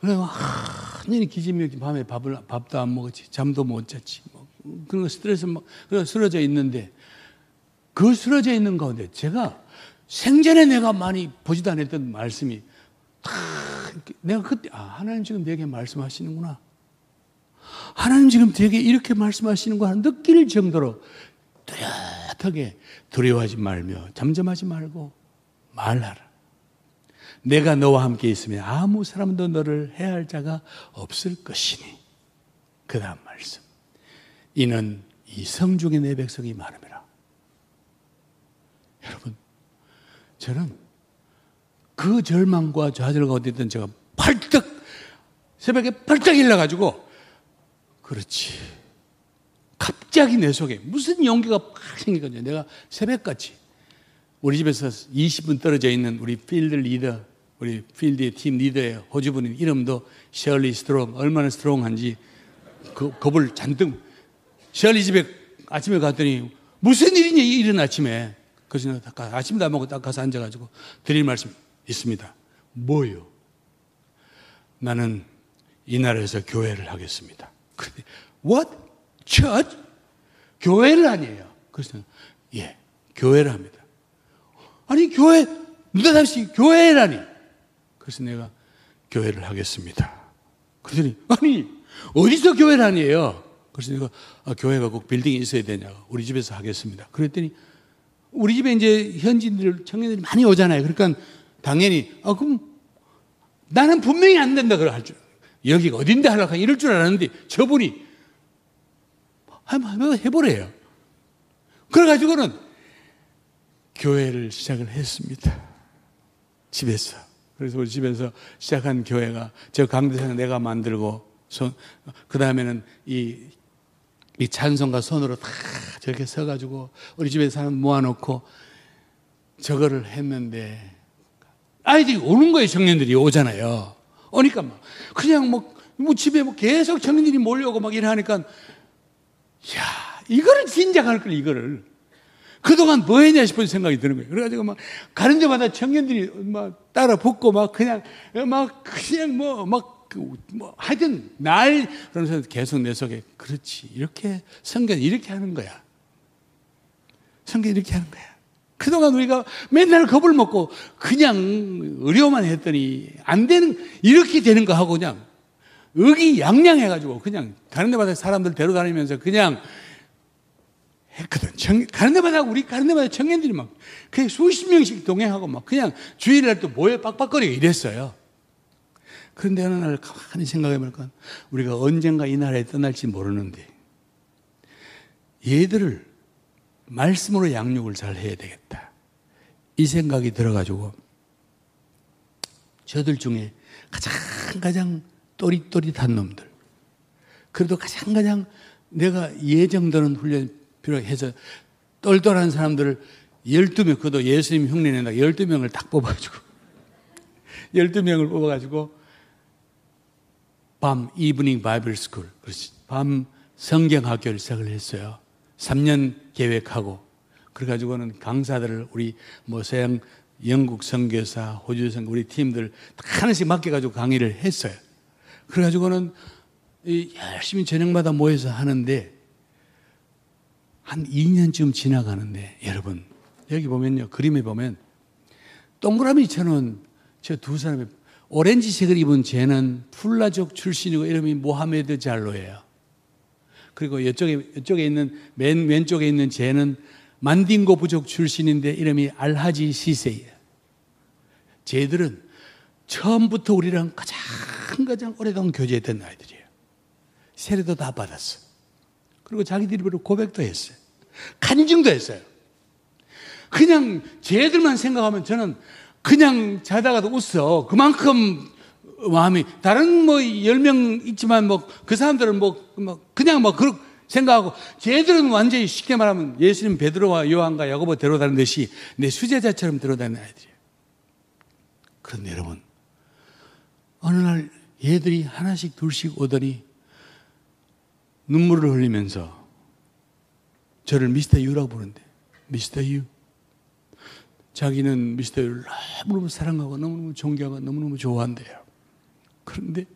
그래서 완전히 기진맥진 밤에 밥을, 밥도 안 먹었지, 잠도 못 잤지. 뭐 그런 거 스트레스 막, 그래 쓰러져 있는데 그 쓰러져 있는 가운데 제가 생전에 내가 많이 보지도 않았던 말씀이 탁 내가 그때 아 하나님 지금 내게 말씀하시는구나. 하나님 지금 되게 이렇게 말씀하시는 거 느낄 정도로 뚜렷 하게 두려워하지 말며 잠잠하지 말고 말하라. 내가 너와 함께 있으면 아무 사람도 너를 해할 자가 없을 것이니. 그 다음 말씀. 이는 이 성중의 내 백성이 말함이라. 여러분, 저는 그 절망과 좌절 가운데 있던 제가 펄떡, 새벽에 펄떡 일어나가지고, 그렇지. 갑자기 내 속에 무슨 용기가 팍 생기거든요. 내가 새벽같이 우리 집에서 20분 떨어져 있는 우리 필드 리더, 우리 필드의 팀 리더의 호주분인 이름도 셜리 스트롱, 얼마나 strong한지 그 겁을 잔뜩 셜리 집에 아침에 갔더니 무슨 일이냐, 이른 아침에. 그래서 아침도 안 먹고 딱 가서 앉아가지고 드릴 말씀 있습니다. 뭐요? 나는 이 나라에서 교회를 하겠습니다. 근데, what? Church? 교회를 아니에요. 그래서, 예, 교회를 합니다. 아니, 교회, 느닷없이 교회라니. 그래서 내가 교회를 하겠습니다. 그랬더니, 아니, 어디서 교회를 하니에요? 그래서 내가, 아, 교회가 꼭 빌딩이 있어야 되냐고. 우리 집에서 하겠습니다. 그랬더니, 우리 집에 이제 현지인들, 청년들이 많이 오잖아요. 그러니까 당연히, 아, 그럼 나는 분명히 안 된다. 그럴 할 줄. 여기가 어딘데 하려고 이럴 줄 알았는데 저분이 한번 해보래요. 그래가지고는 교회를 시작을 했습니다. 집에서. 그래서 우리 집에서 시작한 교회가 저 강대상 내가 만들고 그 다음에는 이, 이 찬송가 손으로 다 저렇게 서가지고 우리 집에 사람 모아놓고 저거를 했는데 아이들이 오는 거예요. 청년들이 오잖아요. 오니까 막 그냥 뭐, 뭐 집에 뭐 계속 청년들이 몰려오고 막 이러니까 야 이거를 진작 할 걸, 이거를. 그동안 뭐 했냐 싶은 생각이 드는 거예요. 그래가지고 막 가는 데마다 청년들이 막 따라 붙고 막 그냥, 막 그냥 뭐, 막, 뭐 하여튼 날, 그러면서 계속 내 속에 그렇지. 이렇게 성경 이렇게 하는 거야. 성경 이렇게 하는 거야. 그동안 우리가 맨날 겁을 먹고 그냥 의료만 했더니 안 되는, 이렇게 되는 거 하고 그냥 의기양양해가지고 그냥 가는 데마다 사람들 데려다니면서 그냥 했거든. 청, 가는 데마다 우리 가는 데마다 청년들이 막 그냥 수십 명씩 동행하고 막 그냥 주일날 또 모여 빡빡거리고 이랬어요. 그런데 어느 날 가만히 생각해 보니까 우리가 언젠가 이 나라에 떠날지 모르는데 얘들을 말씀으로 양육을 잘 해야 되겠다. 이 생각이 들어가지고 저들 중에 가장 가장 또릿또릿한 놈들 그래도 가장 가장 내가 예정되는 훈련 필요해서 똘똘한 사람들을 12명, 그도 예수님 흉내낸다. 12명을 딱 뽑아가지고, 12명을 뽑아가지고, 밤 evening Bible school, 밤 성경학교를 시작을 했어요. 3년 계획하고, 그래가지고는 강사들을 우리 뭐 서양 영국 선교사, 호주 선교 우리 팀들 하나씩 맡겨가지고 강의를 했어요. 그래가지고는 열심히 저녁마다 모여서 하는데 한 2년쯤 지나가는데 여러분 여기 보면요 그림에 보면 동그라미처럼 저 두 사람이 오렌지색을 입은 쟤는 풀라족 출신이고 이름이 모하메드 잘로예요. 그리고 이쪽에 이쪽에 있는 맨 왼쪽에 있는 쟤는 만딩고 부족 출신인데 이름이 알하지 시세예요. 쟤들은 처음부터 우리랑 가장 가장 오래동 교제했던 아이들이에요. 세례도 다 받았어. 그리고 자기들이 고백도 했어요. 간증도 했어요. 그냥 쟤들만 생각하면 저는 그냥 자다가도 웃어. 그만큼 마음이 다른 뭐 열 명 있지만 뭐 그 사람들은 뭐, 뭐 그냥 뭐 그렇게 생각하고 쟤들은 완전히 쉽게 말하면 예수님 베드로와 요한과 야고보 데려다는 듯이 내 수제자처럼 데려다니는 아이들이에요. 그런데 여러분 어느 날 얘들이 하나씩 둘씩 오더니 눈물을 흘리면서 저를 미스터 유라고 부르는데 미스터 유 자기는 미스터 유를 너무너무 사랑하고 너무너무 존경하고 너무너무 좋아한대요. 그런데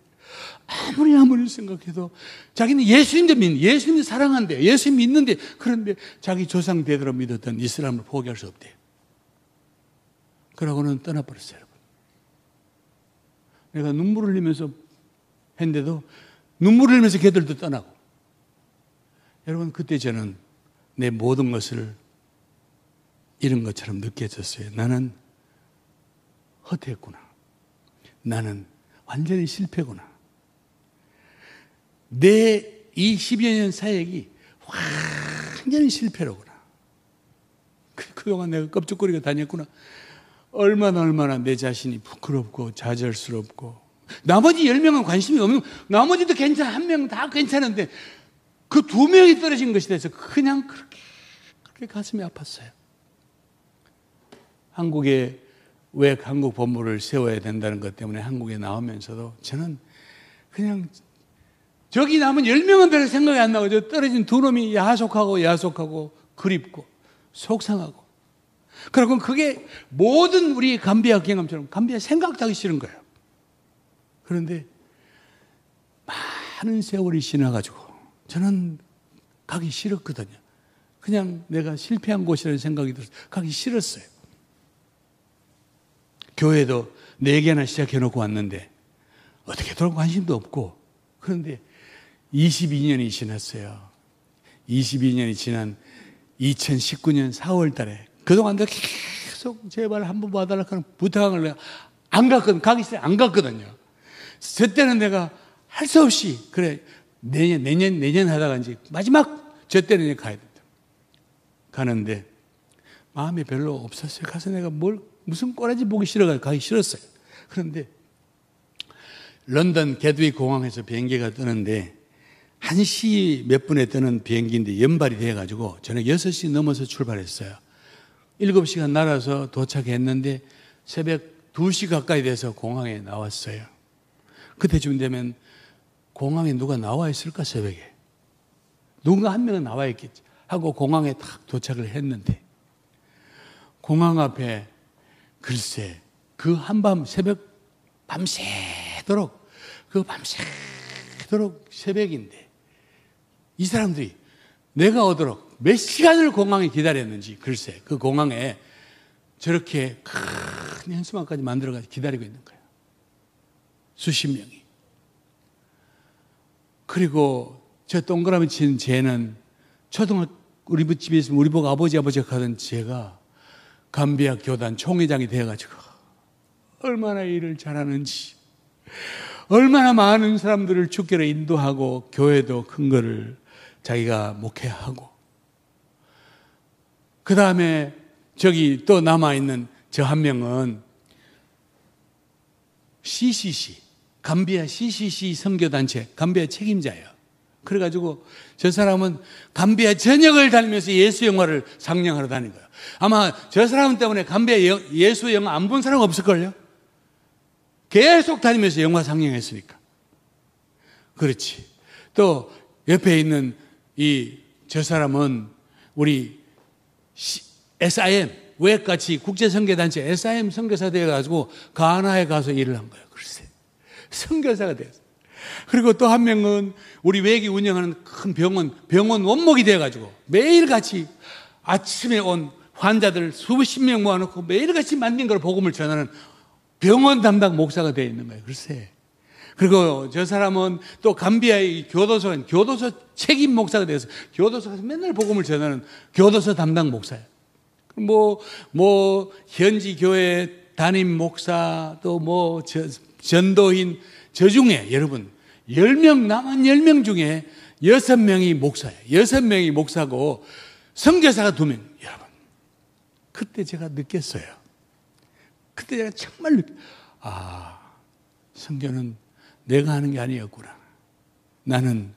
아무리 아무리 생각해도 자기는 예수님도 믿, 예수님도 사랑한대요. 예수님 믿는데 그런데 자기 조상 대대로 믿었던 이슬람을 포기할 수 없대요. 그러고는 떠나버렸어요. 내가 눈물을 흘리면서 했는데도 눈물을 흘리면서 걔들도 떠나고. 여러분, 그때 저는 내 모든 것을 잃은 것처럼 느껴졌어요. 나는 허태했구나. 나는 완전히 실패구나. 내 이 10여 년 사역이 완전히 실패로구나. 그, 그동안 내가 껍죽거리고 다녔구나. 얼마나 얼마나 내 자신이 부끄럽고 좌절스럽고 나머지 10명은 관심이 없는 나머지도 괜찮아. 한 명 다 괜찮은데 그 두 명이 떨어진 것이 돼서 그냥 그렇게 그렇게 가슴이 아팠어요. 한국에 왜 한국 본부를 세워야 된다는 것 때문에 한국에 나오면서도 저는 그냥 저기 남은 10명은 별 생각이 안 나고 저 떨어진 두 놈이 야속하고 야속하고 그립고 속상하고 그리고 그게 모든 우리 감비아 경험처럼 감비아 생각도 하기 싫은 거예요. 그런데 많은 세월이 지나가지고 저는 가기 싫었거든요. 그냥 내가 실패한 곳이라는 생각이 들어서 가기 싫었어요. 교회도 네 개나 시작해 놓고 왔는데 어떻게 돌아 관심도 없고 그런데 22년이 지났어요. 22년이 지난 2019년 4월 달에 그동안도 계속 제발 한 번 봐달라고 부탁을 내가 안 갔거든. 가기 싫어 안 갔거든요. 저 때는 내가 할 수 없이 그래 내년 내년 내년 하다가 이제 마지막 저 때는 가야 된다. 가는데 마음이 별로 없었어요. 가서 내가 뭘 무슨 꼬라지 보기 싫어가 가기 싫었어요. 그런데 런던 게드위 공항에서 비행기가 뜨는데 1시 몇 분에 뜨는 비행기인데 연발이 돼가지고 저녁 6시 넘어서 출발했어요. 7시간 날아서 도착했는데 새벽 2시 가까이 돼서 공항에 나왔어요. 그때쯤 되면 공항에 누가 나와 있을까, 새벽에. 누군가 한 명은 나와 있겠지. 하고 공항에 딱 도착을 했는데, 공항 앞에 글쎄, 그 한밤 새벽 밤새도록, 그 밤새도록 새벽인데, 이 사람들이 내가 오도록 몇 시간을 공항에 기다렸는지, 글쎄, 그 공항에 저렇게 큰 현수막까지 만들어가지고 기다리고 있는 거예요. 수십 명이. 그리고 저 동그라미 친 쟤는 초등학교 우리 집에 있으면 우리 보고 아버지 아버지 하던 제가 감비아 교단 총회장이 되어가지고 얼마나 일을 잘하는지 얼마나 많은 사람들을 축교로 인도하고 교회도 큰 거를 자기가 목회하고 그 다음에 저기 또 남아있는 저 한 명은 CCC, 감비아 CCC 선교단체, 감비아 책임자예요. 그래가지고 저 사람은 감비아 전역을 다니면서 예수 영화를 상영하러 다닌 거예요. 아마 저 사람 때문에 감비아 예수 영화 안 본 사람 없을걸요? 계속 다니면서 영화 상영했으니까. 그렇지. 또 옆에 있는 이 저 사람은 우리 SIM 외같이 국제선교단체 SIM 선교사 되어가지고 가나에 가서 일을 한 거예요. 글쎄. 선교사가 되었어요. 그리고 또 한 명은 우리 외기 운영하는 큰 병원, 병원 원목이 되어가지고 매일같이 아침에 온 환자들 수십 명 모아놓고 매일같이 만든 걸 복음을 전하는 병원 담당 목사가 되어 있는 거예요. 글쎄. 그리고 저 사람은 또 감비아의 교도소, 교도소 책임 목사가 되어서 교도소에서 맨날 복음을 전하는 교도소 담당 목사예요. 뭐, 뭐, 현지 교회 담임 목사, 또 뭐, 전도인, 저 중에 여러분, 10명, 남은 10명 중에 6명이 목사예요. 6명이 목사고, 성교사가 2명. 여러분, 그때 제가 느꼈어요. 그때 제가 정말 느꼈, 아, 성교는 내가 하는 게 아니었구나. 나는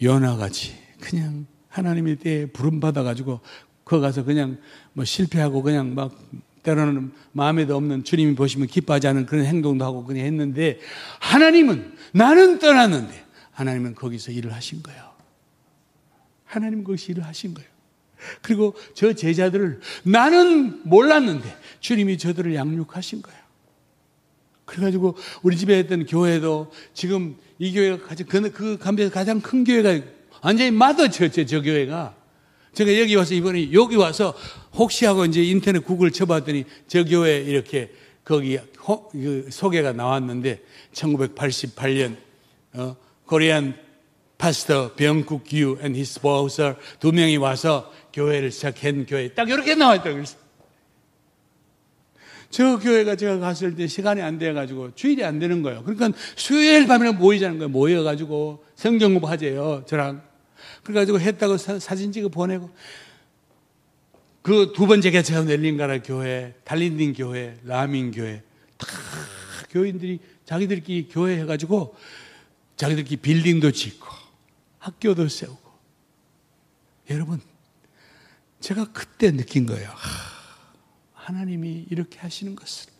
연하같이 그냥 하나님의 때에 부름받아 가지고 거 가서 그냥 뭐 실패하고 그냥 막 때로는 마음에도 없는 주님이 보시면 기뻐하지 않은 그런 행동도 하고 그냥 했는데 하나님은 나는 떠났는데 하나님은 거기서 일을 하신 거예요. 하나님은 거기서 일을 하신 거예요. 그리고 저 제자들을 나는 몰랐는데 주님이 저들을 양육하신 거예요. 그래가지고 우리 집에 있던 교회도 지금 이 교회가 가장, 그, 그 감비에서 가장 큰 교회가 완전히 마더 처치, 저 교회가. 제가 여기 와서 이번에 여기 와서 혹시 하고 이제 인터넷 구글 쳐봤더니 저 교회 이렇게 거기 호, 그 소개가 나왔는데 1988년 어, 코리안 파스터 병국 유 and his spouse 두 명이 와서 교회를 시작한 교회 딱 이렇게 나왔다 그랬어. 저 교회가 제가 갔을 때 시간이 안 돼가지고 주일이 안 되는 거예요. 그러니까 수요일 밤에 모이자는 거예요. 모여가지고 성경 공부하재요. 저랑 그래가지고 했다고 사, 진 찍어 보내고 그 두 번째 개최한 넬링가라 교회, 달린딩 교회, 라민 교회 다 교인들이 자기들끼리 교회 해가지고 자기들끼리 빌딩도 짓고 학교도 세우고 여러분 제가 그때 느낀 거예요. 하나님이 이렇게 하시는 것을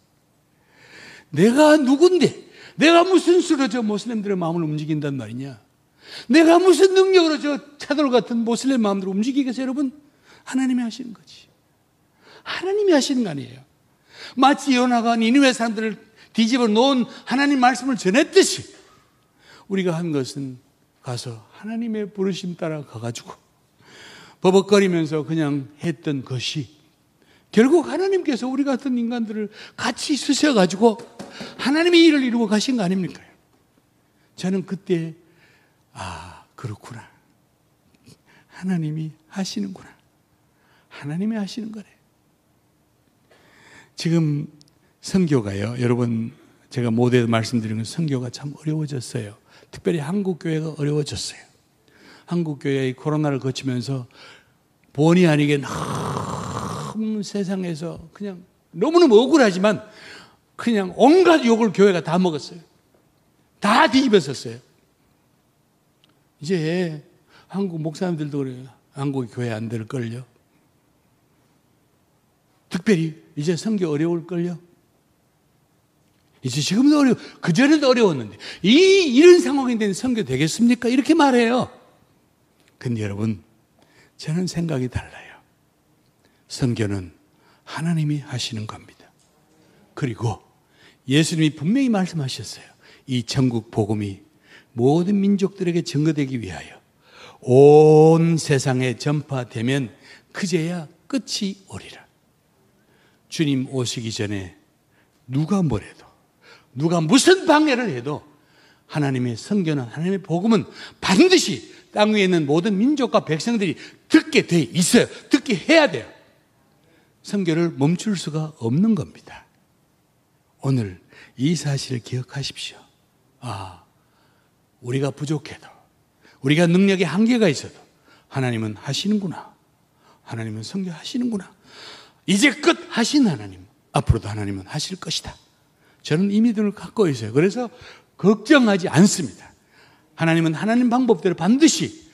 내가 누군데 내가 무슨 수로 저 모슬렘들의 마음을 움직인단 말이냐 내가 무슨 능력으로 저 차돌 같은 모슬렘 마음대로 움직이겠어요, 여러분? 하나님이 하시는 거지. 하나님이 하시는 거 아니에요. 마치 요나가 니누의 사람들을 뒤집어 놓은 하나님 말씀을 전했듯이 우리가 한 것은 가서 하나님의 부르심 따라 가가지고 버벅거리면서 그냥 했던 것이 결국 하나님께서 우리 같은 인간들을 같이 쓰셔가지고 하나님의 일을 이루고 가신 거 아닙니까? 저는 그때 아, 그렇구나. 하나님이 하시는구나. 하나님이 하시는 거래. 지금 성교가요. 여러분 제가 모두에 말씀드리는 성교가 참 어려워졌어요. 특별히 한국 교회가 어려워졌어요. 한국 교회의 코로나를 거치면서 본의 아니게 너무 세상에서 그냥 너무너무 억울하지만 그냥 온갖 욕을 교회가 다 먹었어요. 다 뒤집었었어요. 이제 한국 목사님들도 그래요. 한국 교회 안 될걸요. 특별히 이제 성교 어려울걸요. 이제 지금도 어려워. 그전에도 어려웠는데. 이, 이런 상황인데 성교 되겠습니까? 이렇게 말해요. 근데 여러분, 저는 생각이 달라요. 성교는 하나님이 하시는 겁니다. 그리고 예수님이 분명히 말씀하셨어요. 이 천국 복음이 모든 민족들에게 증거되기 위하여 온 세상에 전파되면 그제야 끝이 오리라. 주님 오시기 전에 누가 뭐래도 누가 무슨 방해를 해도 하나님의 성교는 하나님의 복음은 반드시 땅 위에 있는 모든 민족과 백성들이 듣게 돼 있어요. 듣게 해야 돼요. 성교를 멈출 수가 없는 겁니다. 오늘 이 사실을 기억하십시오. 아, 우리가 부족해도, 우리가 능력에 한계가 있어도 하나님은 하시는구나. 하나님은 성교하시는구나. 이제 끝 하신 하나님, 앞으로도 하나님은 하실 것이다. 저는 이 믿음을 갖고 있어요. 그래서 걱정하지 않습니다. 하나님은 하나님 방법대로 반드시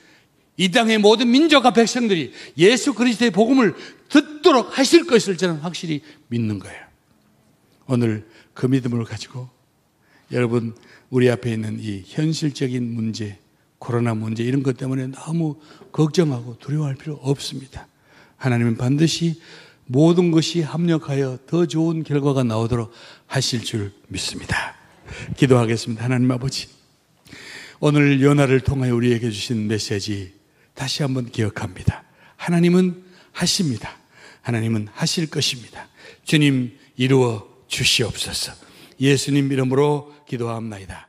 이 땅의 모든 민족과 백성들이 예수 그리스도의 복음을 듣 도록 하실 것을 저는 확실히 믿는 거예요. 오늘 그 믿음을 가지고 여러분 우리 앞에 있는 이 현실적인 문제, 코로나 문제 이런 것 때문에 너무 걱정하고 두려워할 필요 없습니다. 하나님은 반드시 모든 것이 합력하여 더 좋은 결과가 나오도록 하실 줄 믿습니다. 기도하겠습니다. 하나님 아버지. 오늘 연화를 통하여 우리에게 주신 메시지 다시 한번 기억합니다. 하나님은 하십니다. 하나님은 하실 것입니다. 주님 이루어 주시옵소서. 예수님 이름으로 기도합니다.